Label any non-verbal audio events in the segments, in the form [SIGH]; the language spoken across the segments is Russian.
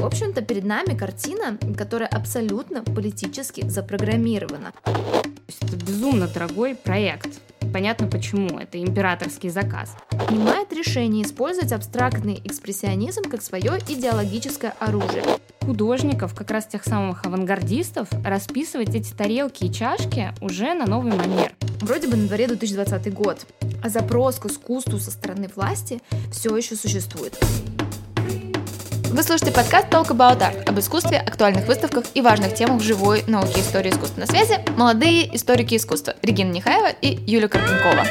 В общем-то, перед нами картина, которая абсолютно политически запрограммирована. Это безумно дорогой проект. Понятно почему, это императорский заказ. Принимает решение использовать абстрактный экспрессионизм как свое идеологическое оружие. Художников, как раз тех самых авангардистов, расписывать эти тарелки и чашки уже на новый манер. Вроде бы на дворе 2020 год, а запрос к искусству со стороны власти все еще существует. Вы слушаете подкаст Talk About Art об искусстве, актуальных выставках и важных темах живой науки истории искусства. На связи молодые историки искусства Регина Нехаева и Юлия Карпенкова.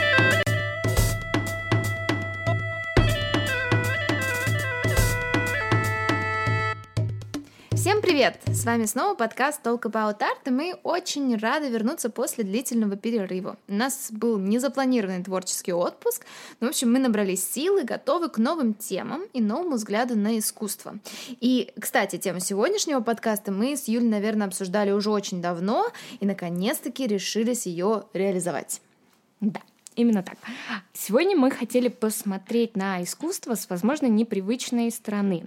Всем привет! С вами снова подкаст Talk About Art, и мы очень рады вернуться после длительного перерыва. У нас был незапланированный творческий отпуск, но, в общем, мы набрались силы, готовы к новым темам и новому взгляду на искусство. И, кстати, тему сегодняшнего подкаста мы с Юлей, наверное, обсуждали уже очень давно, и, наконец-таки, решились ее реализовать. Да. Именно так. Сегодня мы хотели посмотреть на искусство с, возможно, непривычной стороны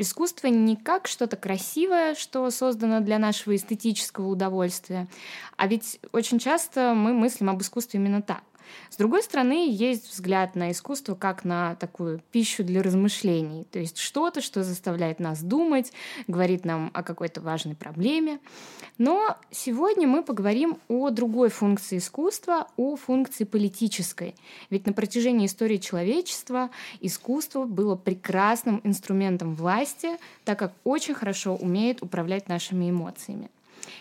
искусство не как что-то красивое, что создано для нашего эстетического удовольствия, а ведь очень часто мы мыслим об искусстве именно так. С другой стороны, есть взгляд на искусство как на такую пищу для размышлений, то есть что-то, что заставляет нас думать, говорит нам о какой-то важной проблеме. Но сегодня мы поговорим о другой функции искусства, о функции политической. Ведь на протяжении истории человечества искусство было прекрасным инструментом власти, так как очень хорошо умеет управлять нашими эмоциями.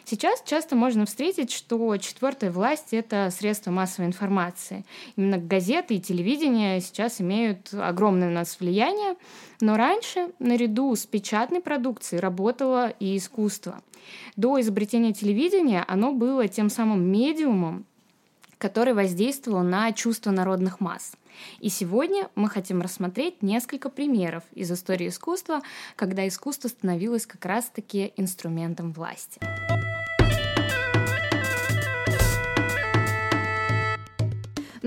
Сейчас часто можно встретить, что четвертая власть — это средства массовой информации. Именно газеты и телевидение сейчас имеют огромное у нас влияние, но раньше наряду с печатной продукцией работало и искусство. До изобретения телевидения оно было тем самым медиумом, который воздействовал на чувства народных масс. И сегодня мы хотим рассмотреть несколько примеров из истории искусства, когда искусство становилось как раз-таки инструментом власти.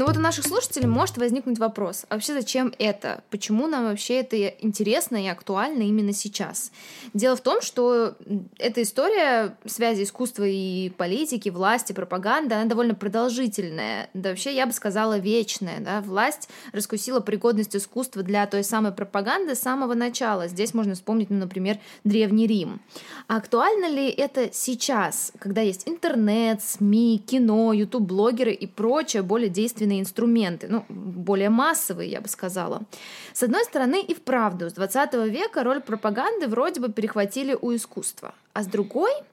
Но вот у наших слушателей может возникнуть вопрос, а вообще зачем это? Почему нам вообще это интересно и актуально именно сейчас? Дело в том, что эта история связи искусства и политики, власти, пропаганды, она довольно продолжительная. Да вообще, я бы сказала, вечная. Да? Власть раскусила пригодность искусства для той самой пропаганды с самого начала. Здесь можно вспомнить, ну, например, Древний Рим. А актуально ли это сейчас, когда есть интернет, СМИ, кино, ютуб-блогеры и прочее более действенное действенные инструменты, ну, более массовые, я бы сказала. С одной стороны, и вправду, с 20 века роль пропаганды вроде бы перехватили у искусства, а с другой —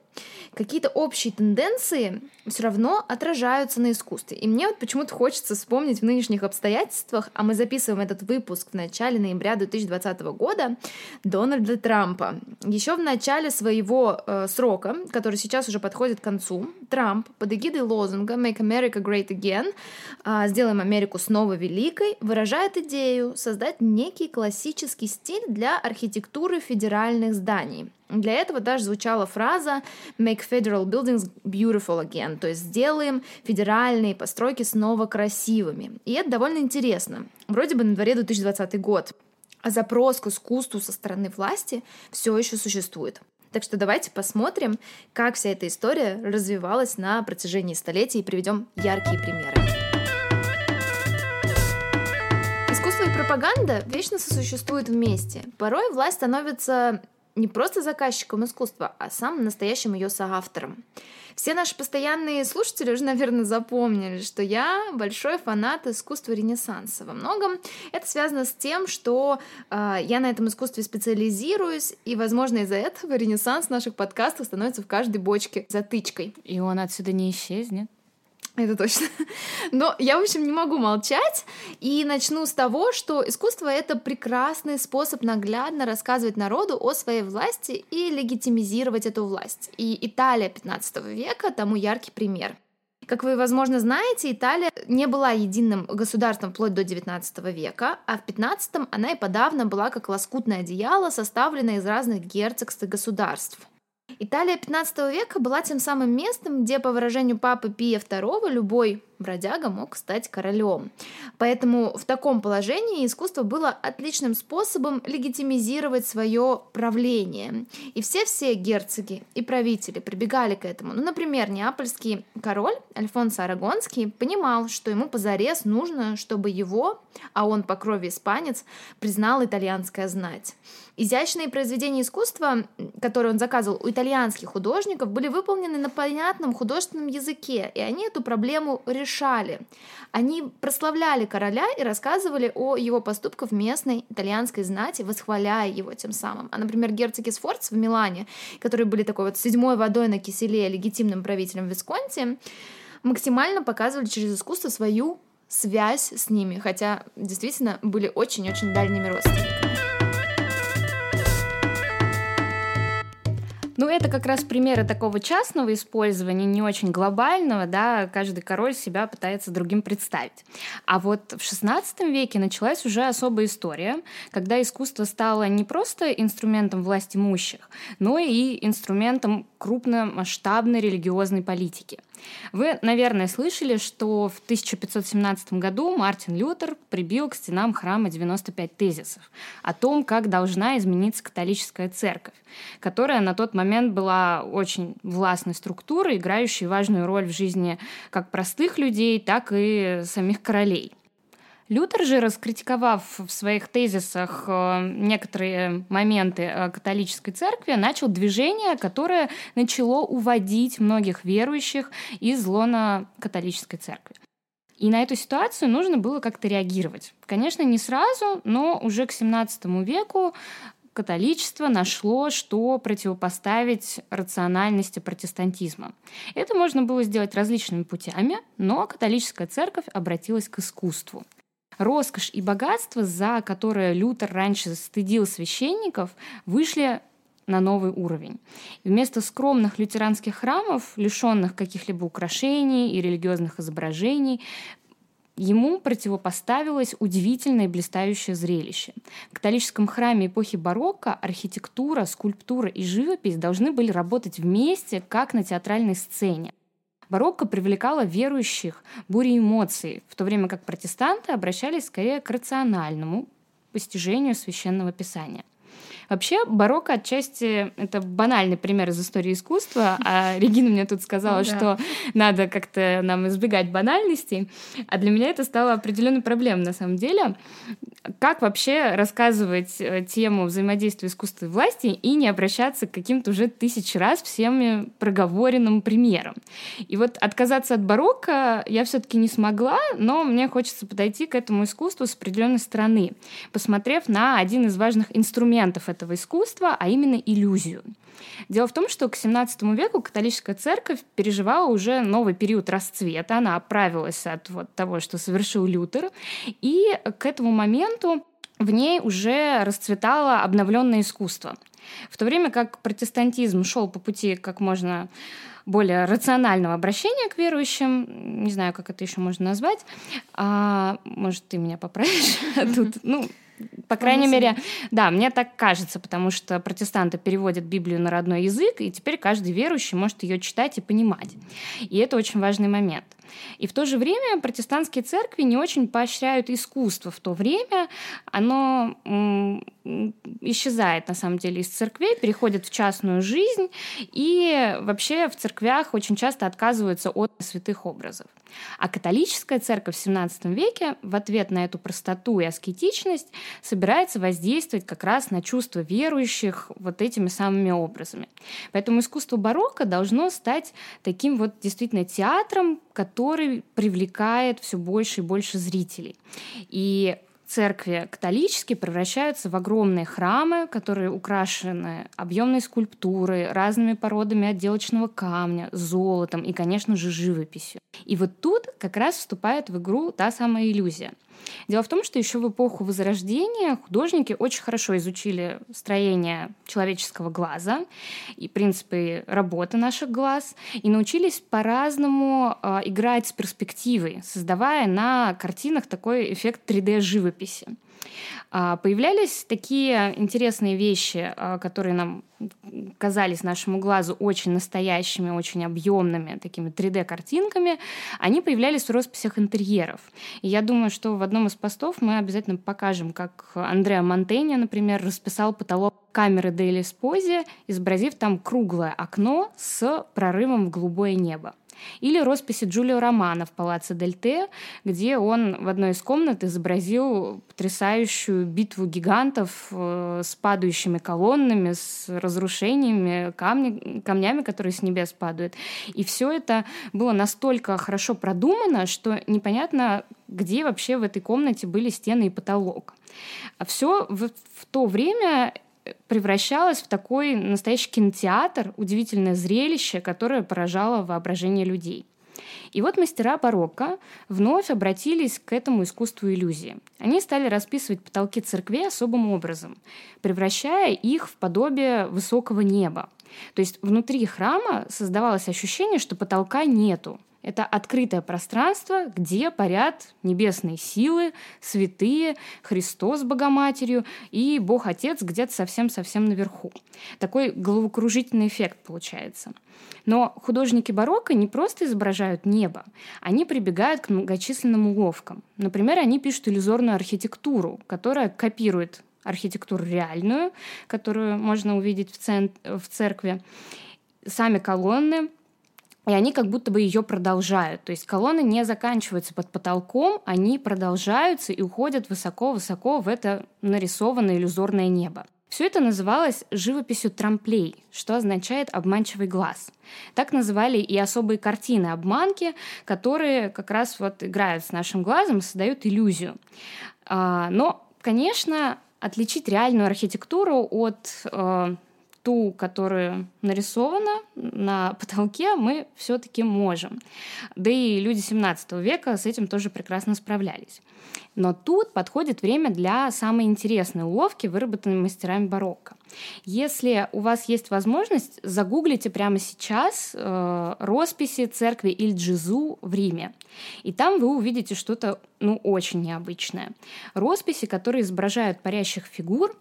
какие-то общие тенденции все равно отражаются на искусстве. И мне вот почему-то хочется вспомнить в нынешних обстоятельствах, а мы записываем этот выпуск в начале ноября 2020 года, Дональда Трампа. Еще в начале своего э, срока, который сейчас уже подходит к концу, Трамп под эгидой лозунга «Make America Great Again» э, «Сделаем Америку снова великой» выражает идею создать некий классический стиль для архитектуры федеральных зданий. Для этого даже звучала фраза «Make federal buildings beautiful again», то есть «сделаем федеральные постройки снова красивыми». И это довольно интересно. Вроде бы на дворе 2020 год, а запрос к искусству со стороны власти все еще существует. Так что давайте посмотрим, как вся эта история развивалась на протяжении столетий и приведем яркие примеры. Искусство и пропаганда вечно сосуществуют вместе. Порой власть становится не просто заказчиком искусства, а самым настоящим ее соавтором. Все наши постоянные слушатели уже, наверное, запомнили, что я большой фанат искусства Ренессанса. Во многом это связано с тем, что э, я на этом искусстве специализируюсь, и, возможно, из-за этого Ренессанс наших подкастов становится в каждой бочке затычкой. И он отсюда не исчезнет. Это точно. [LAUGHS] Но я, в общем, не могу молчать и начну с того, что искусство — это прекрасный способ наглядно рассказывать народу о своей власти и легитимизировать эту власть. И Италия 15 века тому яркий пример. Как вы, возможно, знаете, Италия не была единым государством вплоть до XIX века, а в XV она и подавно была как лоскутное одеяло, составленное из разных герцогств и государств. Италия XV века была тем самым местом, где, по выражению папы Пия II, любой бродяга мог стать королем. Поэтому в таком положении искусство было отличным способом легитимизировать свое правление. И все-все герцоги и правители прибегали к этому. Ну, например, неапольский король Альфонсо Арагонский понимал, что ему позарез нужно, чтобы его, а он по крови испанец, признал итальянская знать. Изящные произведения искусства, которые он заказывал у итальянских художников, были выполнены на понятном художественном языке, и они эту проблему решали. Они прославляли короля и рассказывали о его поступках в местной итальянской знати, восхваляя его тем самым. А, например, герцоги Сфорц в Милане, которые были такой вот седьмой водой на киселе легитимным правителем Висконти, максимально показывали через искусство свою связь с ними, хотя действительно были очень-очень дальними родственниками. Ну, это как раз примеры такого частного использования, не очень глобального, да, каждый король себя пытается другим представить. А вот в XVI веке началась уже особая история, когда искусство стало не просто инструментом власти имущих, но и инструментом крупномасштабной религиозной политики. Вы, наверное, слышали, что в 1517 году Мартин Лютер прибил к стенам храма 95 тезисов о том, как должна измениться католическая церковь, которая на тот момент была очень властной структурой, играющей важную роль в жизни как простых людей, так и самих королей. Лютер же, раскритиковав в своих тезисах э, некоторые моменты э, католической церкви, начал движение, которое начало уводить многих верующих из лона католической церкви. И на эту ситуацию нужно было как-то реагировать. Конечно, не сразу, но уже к XVII веку католичество нашло, что противопоставить рациональности протестантизма. Это можно было сделать различными путями, но католическая церковь обратилась к искусству – роскошь и богатство, за которое Лютер раньше стыдил священников, вышли на новый уровень. Вместо скромных лютеранских храмов, лишенных каких-либо украшений и религиозных изображений, ему противопоставилось удивительное и блистающее зрелище. В католическом храме эпохи барокко архитектура, скульптура и живопись должны были работать вместе, как на театральной сцене. Барокко привлекало верующих бурей эмоций, в то время как протестанты обращались скорее к рациональному постижению священного писания – Вообще, барокко отчасти это банальный пример из истории искусства, [LAUGHS] а Регина мне тут сказала, что надо как-то нам избегать банальностей, а для меня это стало определенной проблемой на самом деле. Как вообще рассказывать э, тему взаимодействия искусства и власти и не обращаться к каким-то уже тысяч раз всеми проговоренным примерам? И вот отказаться от барокко я все-таки не смогла, но мне хочется подойти к этому искусству с определенной стороны, посмотрев на один из важных инструментов этого искусства, а именно иллюзию. Дело в том, что к XVII веку католическая церковь переживала уже новый период расцвета. Она оправилась от вот того, что совершил Лютер. И к этому моменту в ней уже расцветало обновленное искусство. В то время как протестантизм шел по пути как можно более рационального обращения к верующим, не знаю, как это еще можно назвать, а, может, ты меня поправишь [LAUGHS] тут, ну, по крайней мере, да, мне так кажется, потому что протестанты переводят Библию на родной язык, и теперь каждый верующий может ее читать и понимать. И это очень важный момент. И в то же время протестантские церкви не очень поощряют искусство в то время. Оно исчезает, на самом деле, из церквей, переходит в частную жизнь, и вообще в церквях очень часто отказываются от святых образов. А католическая церковь в XVII веке в ответ на эту простоту и аскетичность собирается воздействовать как раз на чувства верующих вот этими самыми образами. Поэтому искусство барокко должно стать таким вот действительно театром, привлекает все больше и больше зрителей. И церкви католические превращаются в огромные храмы, которые украшены объемной скульптурой, разными породами отделочного камня, золотом и, конечно же, живописью. И вот тут как раз вступает в игру та самая иллюзия – Дело в том, что еще в эпоху Возрождения художники очень хорошо изучили строение человеческого глаза и принципы работы наших глаз и научились по-разному э, играть с перспективой, создавая на картинах такой эффект 3D-живописи. А, появлялись такие интересные вещи, а, которые нам казались нашему глазу очень настоящими, очень объемными, такими 3D-картинками, они появлялись в росписях интерьеров. И я думаю, что в одном из постов мы обязательно покажем, как Андреа Монтенья, например, расписал потолок камеры Дейли Спози, изобразив там круглое окно с прорывом в голубое небо. Или росписи Джулио Романа в Палаццо Дель Те, где он в одной из комнат изобразил потрясающую битву гигантов э, с падающими колоннами, с разрушениями, камни, камнями, которые с небес падают. И все это было настолько хорошо продумано, что непонятно, где вообще в этой комнате были стены и потолок. А все в, в то время превращалась в такой настоящий кинотеатр, удивительное зрелище, которое поражало воображение людей. И вот мастера барокко вновь обратились к этому искусству иллюзии. Они стали расписывать потолки церквей особым образом, превращая их в подобие высокого неба. То есть внутри храма создавалось ощущение, что потолка нету, это открытое пространство, где парят небесные силы, святые, Христос Богоматерью и Бог Отец где-то совсем-совсем наверху. Такой головокружительный эффект получается. Но художники барокко не просто изображают небо, они прибегают к многочисленным уловкам. Например, они пишут иллюзорную архитектуру, которая копирует архитектуру реальную, которую можно увидеть в, цент- в церкви. Сами колонны и они как будто бы ее продолжают. То есть колонны не заканчиваются под потолком, они продолжаются и уходят высоко-высоко в это нарисованное иллюзорное небо. Все это называлось живописью трамплей, что означает обманчивый глаз. Так называли и особые картины обманки, которые как раз вот играют с нашим глазом, создают иллюзию. А, но, конечно, отличить реальную архитектуру от э, ту, которая нарисована на потолке, мы все-таки можем. Да и люди 17 века с этим тоже прекрасно справлялись. Но тут подходит время для самой интересной уловки, выработанной мастерами барокко. Если у вас есть возможность, загуглите прямо сейчас э, росписи церкви Иль-Джизу в Риме. И там вы увидите что-то ну, очень необычное. Росписи, которые изображают парящих фигур,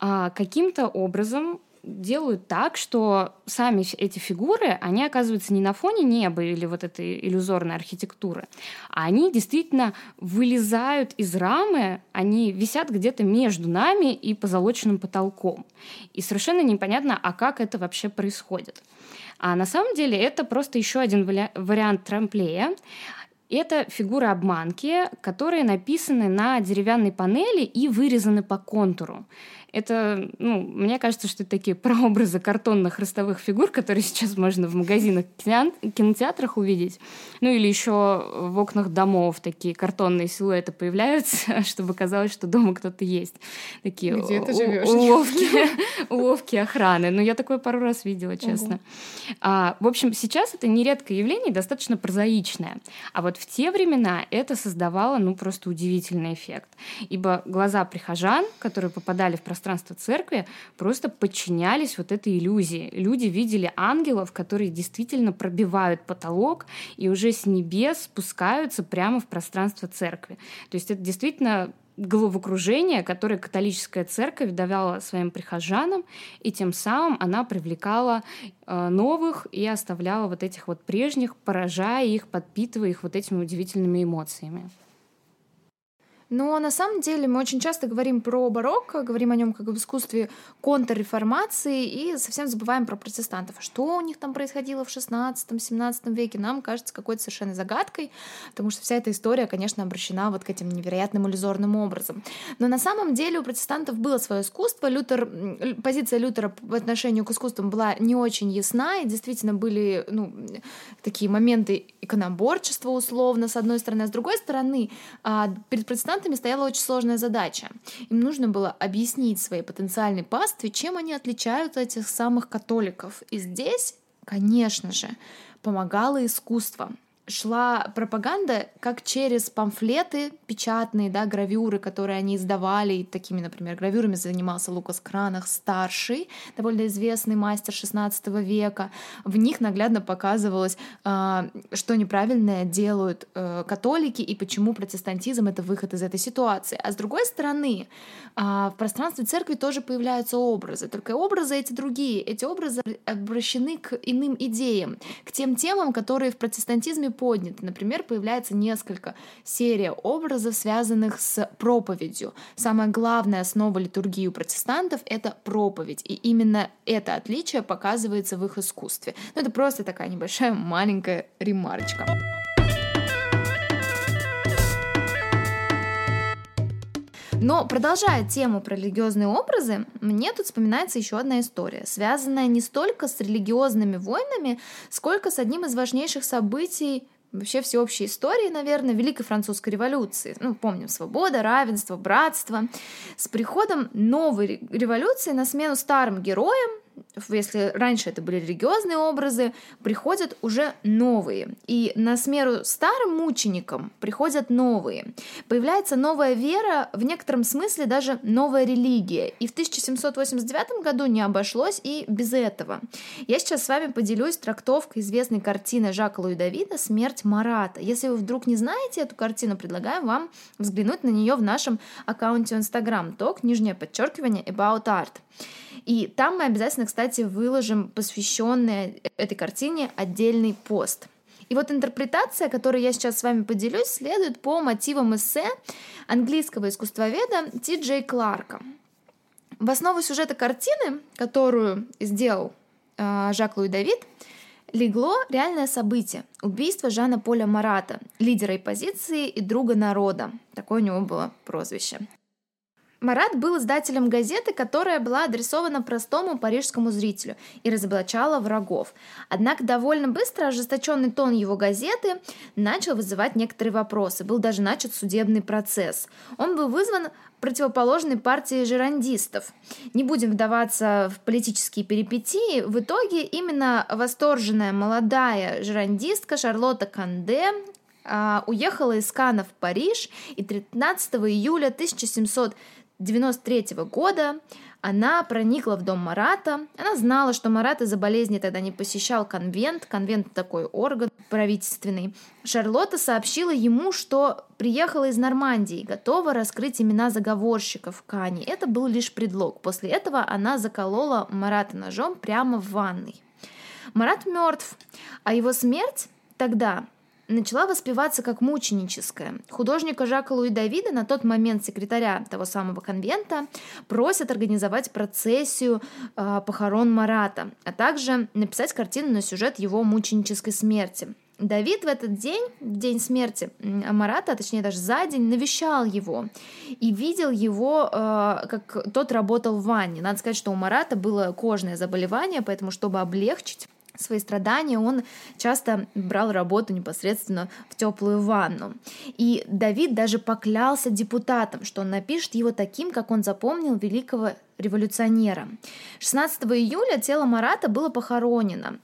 э, каким-то образом делают так, что сами эти фигуры, они оказываются не на фоне неба или вот этой иллюзорной архитектуры, а они действительно вылезают из рамы, они висят где-то между нами и позолоченным потолком. И совершенно непонятно, а как это вообще происходит. А на самом деле это просто еще один вариант трамплея. Это фигуры обманки, которые написаны на деревянной панели и вырезаны по контуру это, ну, мне кажется, что это такие прообразы картонных ростовых фигур, которые сейчас можно в магазинах, кинотеатрах увидеть. Ну или еще в окнах домов такие картонные силуэты появляются, [LAUGHS] чтобы казалось, что дома кто-то есть. Такие Где ты живешь? уловки, [LAUGHS] уловки охраны. Но ну, я такое пару раз видела, честно. А, в общем, сейчас это нередкое явление, достаточно прозаичное. А вот в те времена это создавало, ну, просто удивительный эффект. Ибо глаза прихожан, которые попадали в пространство пространство церкви просто подчинялись вот этой иллюзии. Люди видели ангелов, которые действительно пробивают потолок и уже с небес спускаются прямо в пространство церкви. То есть это действительно головокружение, которое католическая церковь давала своим прихожанам, и тем самым она привлекала э, новых и оставляла вот этих вот прежних, поражая их, подпитывая их вот этими удивительными эмоциями. Но на самом деле мы очень часто говорим про барокко, говорим о нем как об искусстве контрреформации и совсем забываем про протестантов. Что у них там происходило в 16-17 веке, нам кажется какой-то совершенно загадкой, потому что вся эта история, конечно, обращена вот к этим невероятным иллюзорным образом. Но на самом деле у протестантов было свое искусство. Лютер, позиция Лютера по отношению к искусству была не очень ясна, и действительно были ну, такие моменты иконоборчества условно, с одной стороны, а с другой стороны, а, перед протестантами музыкантами стояла очень сложная задача. Им нужно было объяснить своей потенциальной пастве, чем они отличают от этих самых католиков. И здесь, конечно же, помогало искусство. Шла пропаганда как через памфлеты печатные, да, гравюры, которые они издавали. И такими, например, гравюрами занимался Лукас Кранах старший, довольно известный мастер XVI века. В них наглядно показывалось, а, что неправильное делают э, католики и почему протестантизм — это выход из этой ситуации. А с другой стороны, а, в пространстве церкви тоже появляются образы, только образы эти другие. Эти образы обращены к иным идеям, к тем темам, которые в протестантизме подняты. Например, появляется несколько серий образов, связанных с проповедью. Самая главная основа литургии у протестантов — это проповедь. И именно это отличие показывается в их искусстве. Но ну, это просто такая небольшая маленькая ремарочка. Но продолжая тему про религиозные образы, мне тут вспоминается еще одна история, связанная не столько с религиозными войнами, сколько с одним из важнейших событий вообще всеобщей истории, наверное, Великой Французской революции. Ну, помним, свобода, равенство, братство. С приходом новой революции на смену старым героям если раньше это были религиозные образы, приходят уже новые. И на смену старым мученикам приходят новые. Появляется новая вера, в некотором смысле даже новая религия. И в 1789 году не обошлось и без этого. Я сейчас с вами поделюсь трактовкой известной картины Жака Луи Давида «Смерть Марата». Если вы вдруг не знаете эту картину, предлагаем вам взглянуть на нее в нашем аккаунте в Instagram. Ток, нижнее подчеркивание, About Art. И там мы обязательно, кстати, выложим посвященный этой картине отдельный пост. И вот интерпретация, которой я сейчас с вами поделюсь, следует по мотивам эссе английского искусствоведа Ти Джей Кларка. В основу сюжета картины, которую сделал э, Жак Луи Давид, легло реальное событие – убийство Жана Поля Марата, лидера оппозиции и друга народа. Такое у него было прозвище. Марат был издателем газеты, которая была адресована простому парижскому зрителю и разоблачала врагов. Однако довольно быстро ожесточенный тон его газеты начал вызывать некоторые вопросы. Был даже начат судебный процесс. Он был вызван противоположной партии жерандистов. Не будем вдаваться в политические перипетии. В итоге именно восторженная молодая жерандистка Шарлотта Канде а, уехала из Кана в Париж и 13 июля 1700 93 года она проникла в дом Марата. Она знала, что Марат из-за болезни тогда не посещал конвент. Конвент такой орган правительственный. Шарлотта сообщила ему, что приехала из Нормандии, готова раскрыть имена заговорщиков в Кане. Это был лишь предлог. После этого она заколола Марата ножом прямо в ванной. Марат мертв, а его смерть тогда начала воспеваться как мученическая. Художника Жака Луи Давида, на тот момент секретаря того самого конвента, просят организовать процессию э, похорон Марата, а также написать картину на сюжет его мученической смерти. Давид в этот день, день смерти Марата, а точнее даже за день, навещал его и видел его, э, как тот работал в ванне. Надо сказать, что у Марата было кожное заболевание, поэтому, чтобы облегчить свои страдания, он часто брал работу непосредственно в теплую ванну. И Давид даже поклялся депутатам, что он напишет его таким, как он запомнил великого революционера. 16 июля тело Марата было похоронено.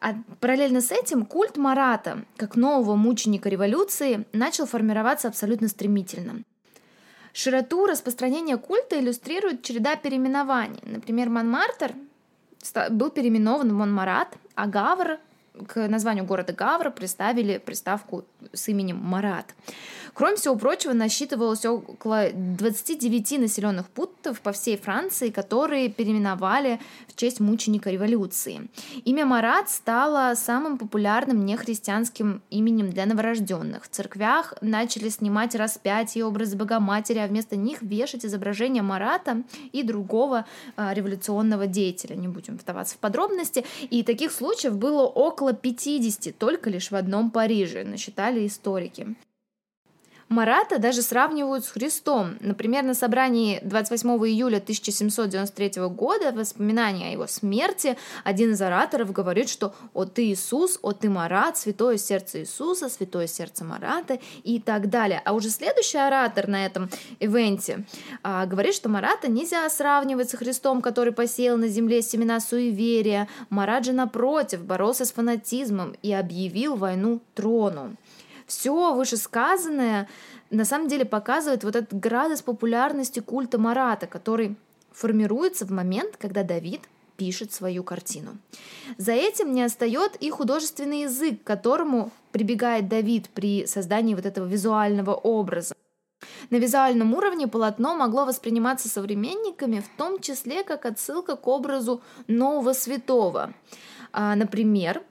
А параллельно с этим культ Марата, как нового мученика революции, начал формироваться абсолютно стремительно. Широту распространения культа иллюстрирует череда переименований. Например, Монмартр был переименован в Монмарат, а Гавр к названию города Гавра приставили приставку с именем Марат. Кроме всего прочего, насчитывалось около 29 населенных пунктов по всей Франции, которые переименовали в честь мученика революции. Имя Марат стало самым популярным нехристианским именем для новорожденных. В церквях начали снимать распятие образы Богоматери, а вместо них вешать изображение Марата и другого а, революционного деятеля. Не будем вдаваться в подробности. И таких случаев было около 50, только лишь в одном Париже, насчитали историки. Марата даже сравнивают с Христом. Например, на собрании 28 июля 1793 года, воспоминания о его смерти, один из ораторов говорит, что «О ты Иисус, о ты Марат, святое сердце Иисуса, святое сердце Марата» и так далее. А уже следующий оратор на этом ивенте а, говорит, что Марата нельзя сравнивать с Христом, который посеял на земле семена суеверия. Марат же, напротив, боролся с фанатизмом и объявил войну трону. Все вышесказанное на самом деле показывает вот этот градус популярности культа Марата, который формируется в момент, когда Давид пишет свою картину. За этим не остает и художественный язык, к которому прибегает Давид при создании вот этого визуального образа. На визуальном уровне полотно могло восприниматься современниками в том числе как отсылка к образу нового святого. А, например,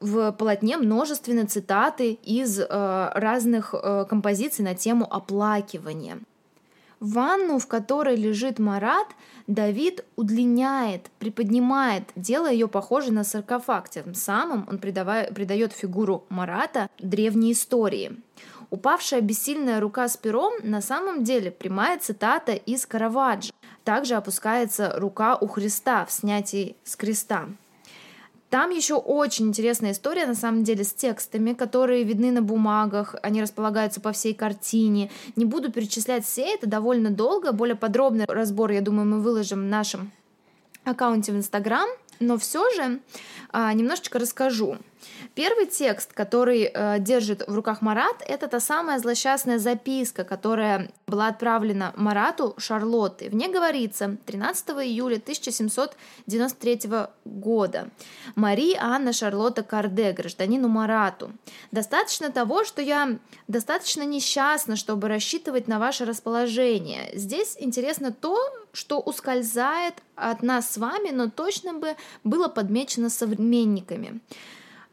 в полотне множественные цитаты из э, разных э, композиций на тему оплакивания. Ванну, в которой лежит Марат, Давид удлиняет, приподнимает, делая ее похожей на саркофаг. Тем самым он придает фигуру Марата древней истории. Упавшая бессильная рука с пером на самом деле прямая цитата из Караваджо. Также опускается рука у Христа в снятии с креста. Там еще очень интересная история, на самом деле, с текстами, которые видны на бумагах, они располагаются по всей картине. Не буду перечислять все, это довольно долго, более подробный разбор, я думаю, мы выложим в нашем аккаунте в Инстаграм, но все же а, немножечко расскажу. Первый текст, который э, держит в руках Марат, это та самая злосчастная записка, которая была отправлена Марату Шарлотты. В ней говорится 13 июля 1793 года. Мари Анна Шарлотта Карде, гражданину Марату. Достаточно того, что я достаточно несчастна, чтобы рассчитывать на ваше расположение. Здесь интересно то, что ускользает от нас с вами, но точно бы было подмечено современниками.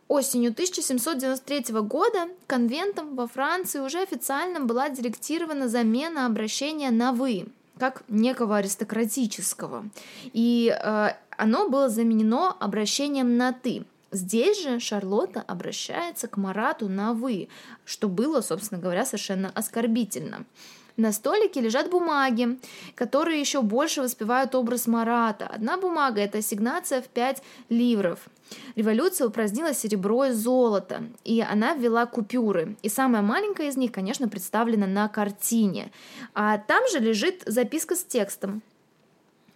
Осенью 1793 года конвентом во Франции уже официально была директирована замена обращения на «вы», как некого аристократического. И э, оно было заменено обращением на «ты». Здесь же Шарлотта обращается к Марату на «вы», что было, собственно говоря, совершенно оскорбительно. На столике лежат бумаги, которые еще больше воспевают образ Марата. Одна бумага – это ассигнация в 5 ливров. Революция упразднила серебро и золото, и она ввела купюры. И самая маленькая из них, конечно, представлена на картине. А там же лежит записка с текстом.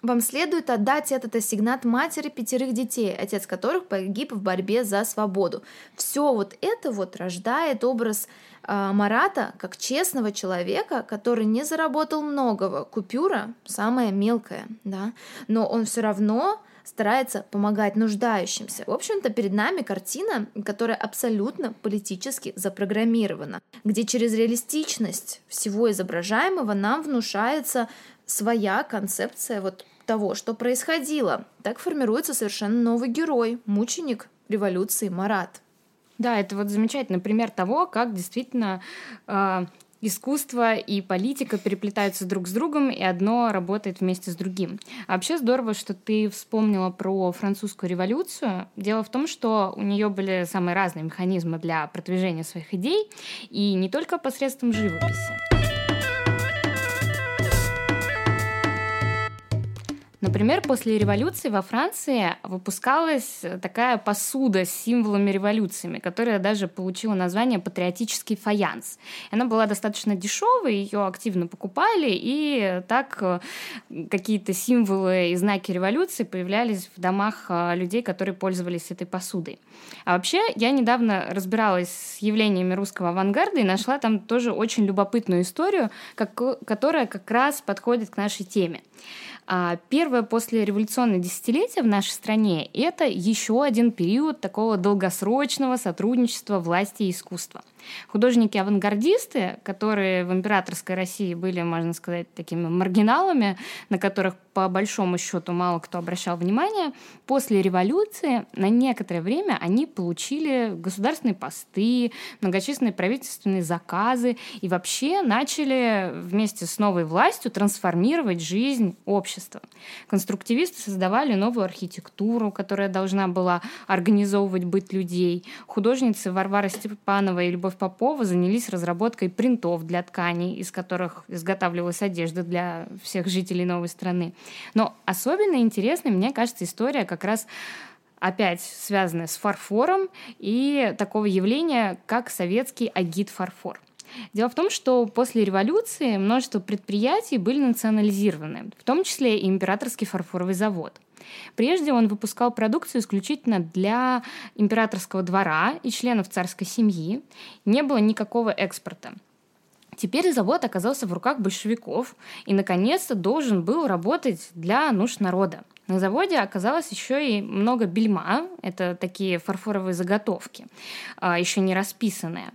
Вам следует отдать этот ассигнат матери пятерых детей, отец которых погиб в борьбе за свободу. Все вот это вот рождает образ а, Марата как честного человека, который не заработал многого. Купюра самая мелкая, да, но он все равно старается помогать нуждающимся. В общем-то, перед нами картина, которая абсолютно политически запрограммирована, где через реалистичность всего изображаемого нам внушается своя концепция вот того, что происходило. Так формируется совершенно новый герой, мученик революции Марат. Да, это вот замечательный пример того, как действительно э, искусство и политика переплетаются друг с другом, и одно работает вместе с другим. А вообще здорово, что ты вспомнила про французскую революцию. Дело в том, что у нее были самые разные механизмы для продвижения своих идей, и не только посредством живописи. Например, после революции во Франции выпускалась такая посуда с символами революциями, которая даже получила название «патриотический фаянс». Она была достаточно дешевой, ее активно покупали, и так э, какие-то символы и знаки революции появлялись в домах э, людей, которые пользовались этой посудой. А вообще, я недавно разбиралась с явлениями русского авангарда и нашла там тоже очень любопытную историю, как, которая как раз подходит к нашей теме. А первое послереволюционное десятилетие в нашей стране – это еще один период такого долгосрочного сотрудничества власти и искусства. Художники-авангардисты, которые в императорской России были, можно сказать, такими маргиналами, на которых по большому счету мало кто обращал внимание, после революции на некоторое время они получили государственные посты, многочисленные правительственные заказы и вообще начали вместе с новой властью трансформировать жизнь общества. Конструктивисты создавали новую архитектуру, которая должна была организовывать быт людей. Художницы Варвара Степанова и Любовь Яков Попова занялись разработкой принтов для тканей, из которых изготавливалась одежда для всех жителей новой страны. Но особенно интересной, мне кажется, история как раз опять связанная с фарфором и такого явления, как советский агит-фарфор. Дело в том, что после революции множество предприятий были национализированы, в том числе и императорский фарфоровый завод. Прежде он выпускал продукцию исключительно для императорского двора и членов царской семьи. Не было никакого экспорта. Теперь завод оказался в руках большевиков и, наконец-то, должен был работать для нужд народа. На заводе оказалось еще и много бельма, это такие фарфоровые заготовки, а, еще не расписанные.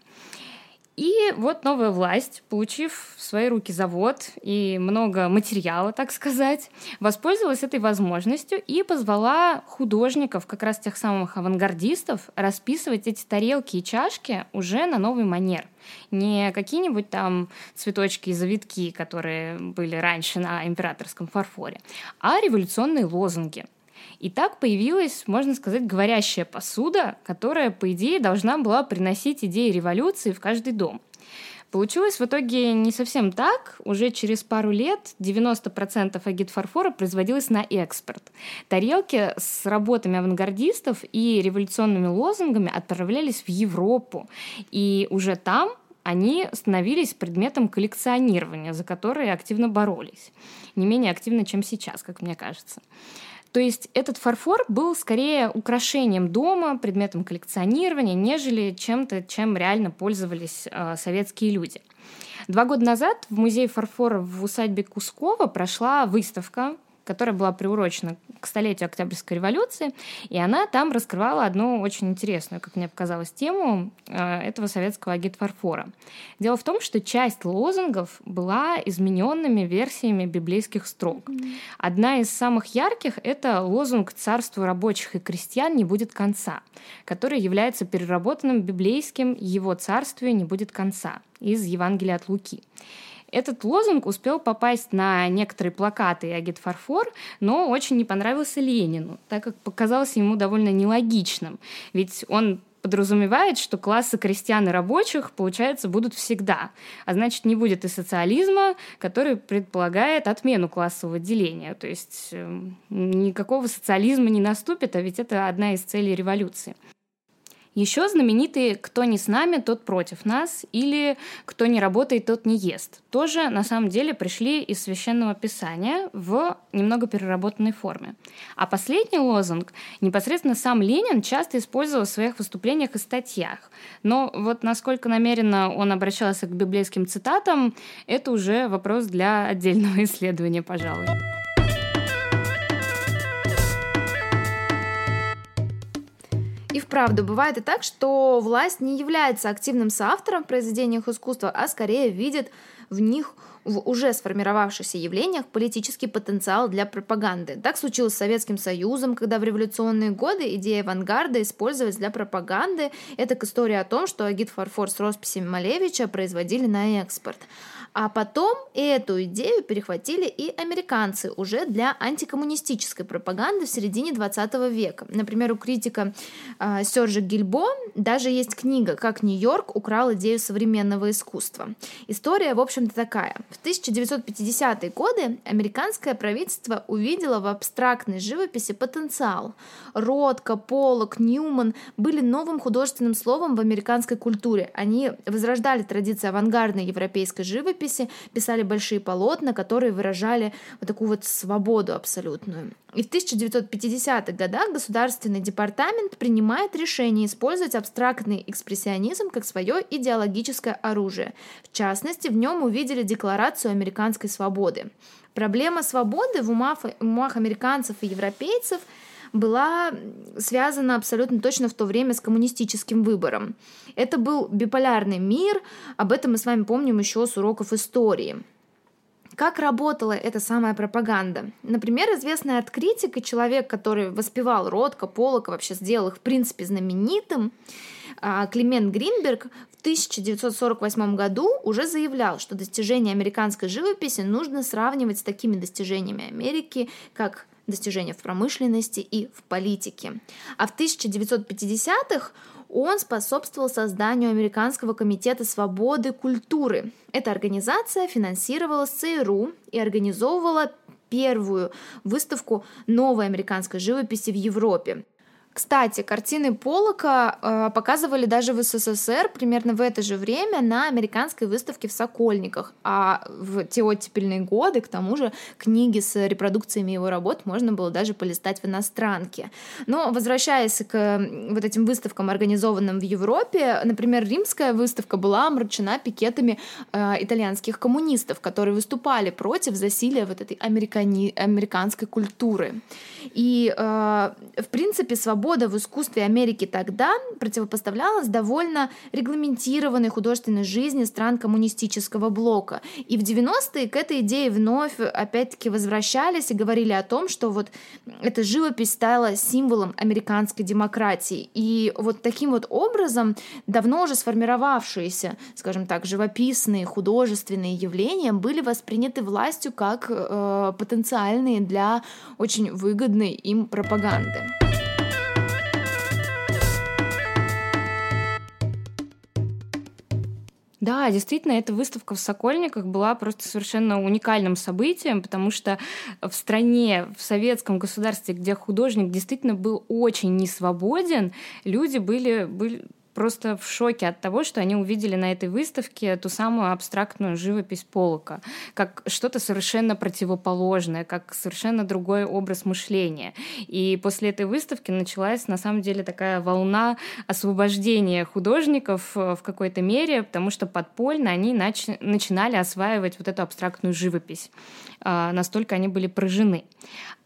И вот новая власть, получив в свои руки завод и много материала, так сказать, воспользовалась этой возможностью и позвала художников, как раз тех самых авангардистов, расписывать эти тарелки и чашки уже на новый манер. Не какие-нибудь там цветочки и завитки, которые были раньше на императорском фарфоре, а революционные лозунги – и так появилась, можно сказать, говорящая посуда, которая, по идее, должна была приносить идеи революции в каждый дом. Получилось в итоге не совсем так. Уже через пару лет 90% агитфарфора производилось на экспорт. Тарелки с работами авангардистов и революционными лозунгами отправлялись в Европу. И уже там они становились предметом коллекционирования, за которые активно боролись. Не менее активно, чем сейчас, как мне кажется. То есть этот фарфор был скорее украшением дома, предметом коллекционирования, нежели чем-то, чем реально пользовались э, советские люди. Два года назад в музее фарфора в усадьбе Кускова прошла выставка которая была приурочена к столетию Октябрьской революции, и она там раскрывала одну очень интересную, как мне показалось, тему э, этого советского агитфарфора. Дело в том, что часть лозунгов была измененными версиями библейских строк. Одна из самых ярких — это лозунг «Царству рабочих и крестьян не будет конца», который является переработанным библейским «Его царствию не будет конца» из Евангелия от Луки. Этот лозунг успел попасть на некоторые плакаты Агит Фарфор, но очень не понравился Ленину, так как показался ему довольно нелогичным. Ведь он подразумевает, что классы крестьян и рабочих, получается, будут всегда. А значит, не будет и социализма, который предполагает отмену классового деления. То есть э, никакого социализма не наступит, а ведь это одна из целей революции. Еще знаменитые «Кто не с нами, тот против нас» или «Кто не работает, тот не ест» тоже на самом деле пришли из священного писания в немного переработанной форме. А последний лозунг непосредственно сам Ленин часто использовал в своих выступлениях и статьях. Но вот насколько намеренно он обращался к библейским цитатам, это уже вопрос для отдельного [LAUGHS] исследования, пожалуй. И вправду, бывает и так, что власть не является активным соавтором в произведениях искусства, а скорее видит в них в уже сформировавшихся явлениях политический потенциал для пропаганды. Так случилось с Советским Союзом, когда в революционные годы идея авангарда использовалась для пропаганды. Это к истории о том, что агит фарфор с росписями Малевича производили на экспорт. А потом эту идею перехватили и американцы уже для антикоммунистической пропаганды в середине 20 века. Например, у критика э, Сержа Гильбо даже есть книга «Как Нью-Йорк украл идею современного искусства». История, в общем-то, такая. В 1950-е годы американское правительство увидело в абстрактной живописи потенциал. Ротко, Полок, Ньюман были новым художественным словом в американской культуре. Они возрождали традиции авангардной европейской живописи, живописи, писали большие полотна, которые выражали вот такую вот свободу абсолютную. И в 1950-х годах Государственный департамент принимает решение использовать абстрактный экспрессионизм как свое идеологическое оружие. В частности, в нем увидели Декларацию американской свободы. Проблема свободы в умах, умах американцев и европейцев – была связана абсолютно точно в то время с коммунистическим выбором. Это был биполярный мир, об этом мы с вами помним еще с уроков истории. Как работала эта самая пропаганда? Например, известный от критика человек, который воспевал Ротко, Полока, вообще сделал их в принципе знаменитым, а, Климент Гринберг в 1948 году уже заявлял, что достижения американской живописи нужно сравнивать с такими достижениями Америки, как достижения в промышленности и в политике. А в 1950-х он способствовал созданию Американского комитета свободы культуры. Эта организация финансировала ЦРУ и организовывала первую выставку новой американской живописи в Европе. Кстати, картины Полока э, показывали даже в СССР примерно в это же время на американской выставке в Сокольниках. А в те оттепельные годы, к тому же, книги с репродукциями его работ можно было даже полистать в иностранке. Но возвращаясь к вот этим выставкам, организованным в Европе, например, римская выставка была омрачена пикетами э, итальянских коммунистов, которые выступали против засилия вот этой американи... американской культуры. И, э, в принципе, свобода свобода в искусстве Америки тогда противопоставлялась довольно регламентированной художественной жизни стран коммунистического блока. И в 90-е к этой идее вновь опять-таки возвращались и говорили о том, что вот эта живопись стала символом американской демократии. И вот таким вот образом давно уже сформировавшиеся, скажем так, живописные художественные явления были восприняты властью как э, потенциальные для очень выгодной им пропаганды. Да, действительно, эта выставка в Сокольниках была просто совершенно уникальным событием, потому что в стране, в советском государстве, где художник действительно был очень несвободен, люди были, были просто в шоке от того, что они увидели на этой выставке ту самую абстрактную живопись Полока, как что-то совершенно противоположное, как совершенно другой образ мышления. И после этой выставки началась на самом деле такая волна освобождения художников э, в какой-то мере, потому что подпольно они нач- начинали осваивать вот эту абстрактную живопись. А, настолько они были поражены.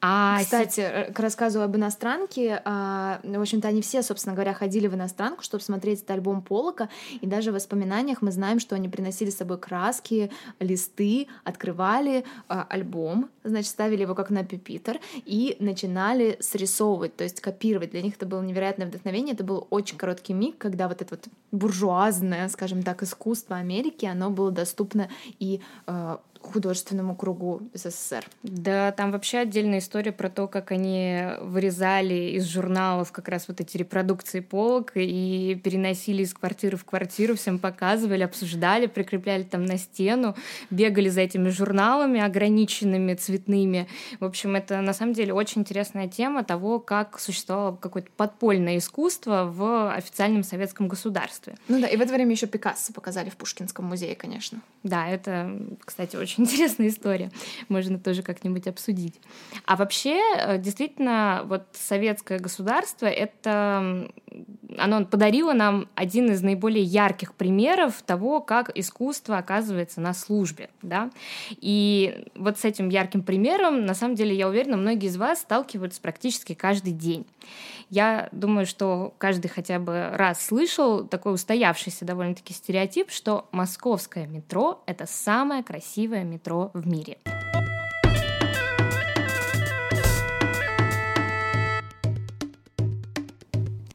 А Кстати, с... к рассказу об иностранке, а, в общем-то, они все, собственно говоря, ходили в иностранку, чтобы смотреть этот альбом Полока, и даже в воспоминаниях мы знаем, что они приносили с собой краски, листы, открывали а, альбом, значит, ставили его как на пюпитр и начинали срисовывать, то есть копировать. Для них это было невероятное вдохновение, это был очень короткий миг, когда вот это вот буржуазное, скажем так, искусство Америки, оно было доступно и художественному кругу СССР. Да, там вообще отдельная история про то, как они вырезали из журналов как раз вот эти репродукции полок и переносили из квартиры в квартиру, всем показывали, обсуждали, прикрепляли там на стену, бегали за этими журналами ограниченными, цветными. В общем, это на самом деле очень интересная тема того, как существовало какое-то подпольное искусство в официальном советском государстве. Ну да, и в это время еще Пикассо показали в Пушкинском музее, конечно. Да, это, кстати, очень очень [LAUGHS] интересная история. Можно тоже как-нибудь обсудить. А вообще, э, действительно, вот советское государство, это оно подарило нам один из наиболее ярких примеров того, как искусство оказывается на службе, да. И вот с этим ярким примером, на самом деле, я уверена, многие из вас сталкиваются практически каждый день. Я думаю, что каждый хотя бы раз слышал такой устоявшийся довольно-таки стереотип, что московское метро — это самое красивое метро в мире.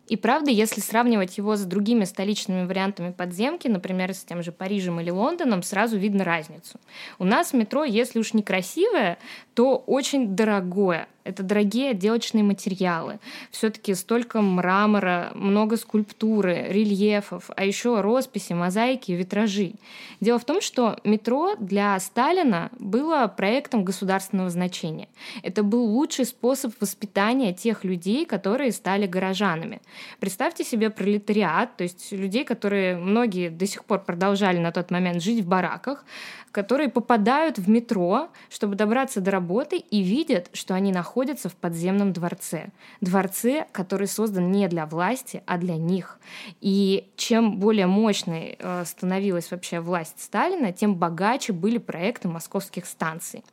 И правда, если сравнивать его с другими столичными вариантами подземки, например, с тем же Парижем или Лондоном, сразу видно разницу. У нас метро, если уж не красивое, то очень дорогое. Это дорогие отделочные материалы. Все-таки столько мрамора, много скульптуры, рельефов, а еще росписи, мозаики, витражи. Дело в том, что метро для Сталина было проектом государственного значения. Это был лучший способ воспитания тех людей, которые стали горожанами. Представьте себе пролетариат, то есть людей, которые многие до сих пор продолжали на тот момент жить в бараках, которые попадают в метро, чтобы добраться до работы и видят, что они находятся в подземном дворце. Дворце, который создан не для власти, а для них. И чем более мощной э, становилась вообще власть Сталина, тем богаче были проекты московских станций.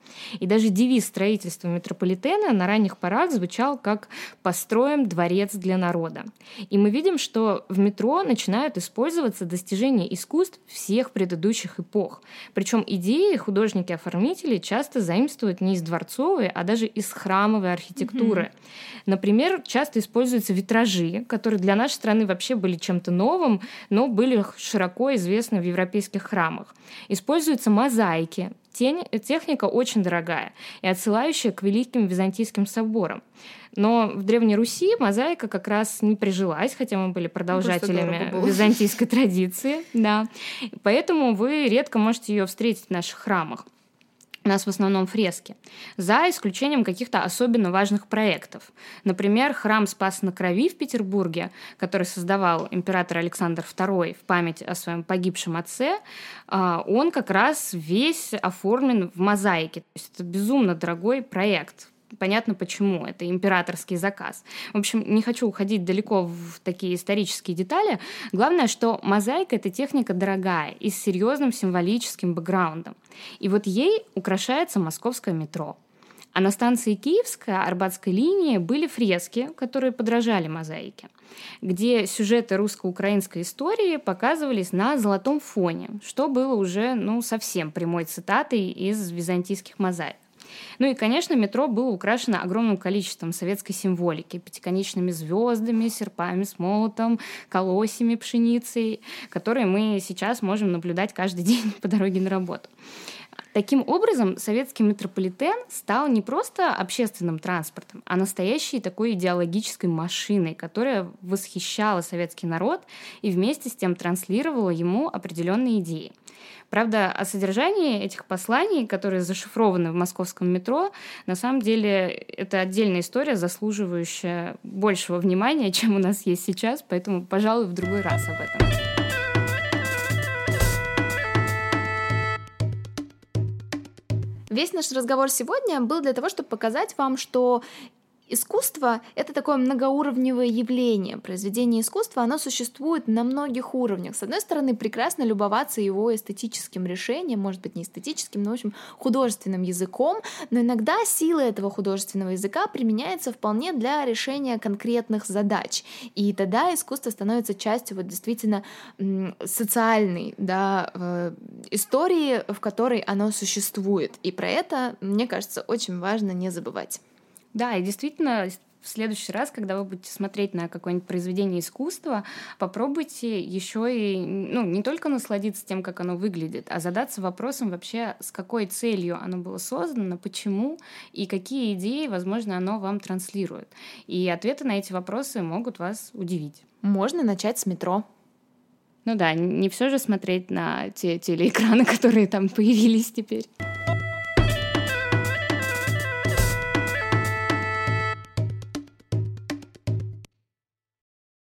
И даже девиз строительства метрополитена на ранних порах звучал как «Построим дворец для народа». И мы видим, что в метро начинают использоваться достижения искусств всех предыдущих эпох. Причем идеи художники-оформители часто заимствуют не из дворцовой, а даже из храмовой архитектуры. Mm-hmm. Например, часто используются витражи, которые для нашей страны вообще были чем-то новым, но были широко известны в европейских храмах. Используются мозаики, техника очень дорогая и отсылающая к великим византийским соборам. Но в Древней Руси мозаика как раз не прижилась, хотя мы были продолжателями византийской [LAUGHS] традиции. Да. Поэтому вы редко можете ее встретить в наших храмах. У нас в основном фрески, за исключением каких-то особенно важных проектов. Например, храм Спас на Крови в Петербурге, который создавал император Александр II в память о своем погибшем отце, а, он как раз весь оформлен в мозаике. То есть это безумно дорогой проект, Понятно почему, это императорский заказ. В общем, не хочу уходить далеко в такие исторические детали. Главное, что мозаика — это техника дорогая и с серьезным символическим бэкграундом. И вот ей украшается московское метро. А на станции Киевская Арбатской линии были фрески, которые подражали мозаике, где сюжеты русско-украинской истории показывались на золотом фоне, что было уже ну, совсем прямой цитатой из византийских мозаик. Ну и, конечно, метро было украшено огромным количеством советской символики. Пятиконечными звездами, серпами с молотом, колосьями, пшеницей, которые мы сейчас можем наблюдать каждый [LAUGHS] день по дороге на работу. Таким образом, советский метрополитен стал не просто общественным транспортом, а настоящей такой идеологической машиной, которая восхищала советский народ и вместе с тем транслировала ему определенные идеи. Правда, о содержании этих посланий, которые зашифрованы в московском метро, на самом деле это отдельная история, заслуживающая большего внимания, [LAUGHS] чем у нас есть сейчас, поэтому, пожалуй, в другой раз об этом. Весь наш разговор сегодня был для того, чтобы показать вам, что Искусство — это такое многоуровневое явление. Произведение искусства, оно существует на многих уровнях. С одной стороны, прекрасно любоваться его эстетическим решением, может быть, не эстетическим, но, в общем, художественным языком, но иногда сила этого художественного языка применяется вполне для решения конкретных задач. И тогда искусство становится частью вот действительно социальной да, э, истории, в которой оно существует. И про это, мне кажется, очень важно не забывать. Да, и действительно, в следующий раз, когда вы будете смотреть на какое-нибудь произведение искусства, попробуйте еще и ну, не только насладиться тем, как оно выглядит, а задаться вопросом вообще, с какой целью оно было создано, почему и какие идеи, возможно, оно вам транслирует. И ответы на эти вопросы могут вас удивить. Можно начать с метро. Ну да, не все же смотреть на те телеэкраны, [LAUGHS] которые там появились теперь.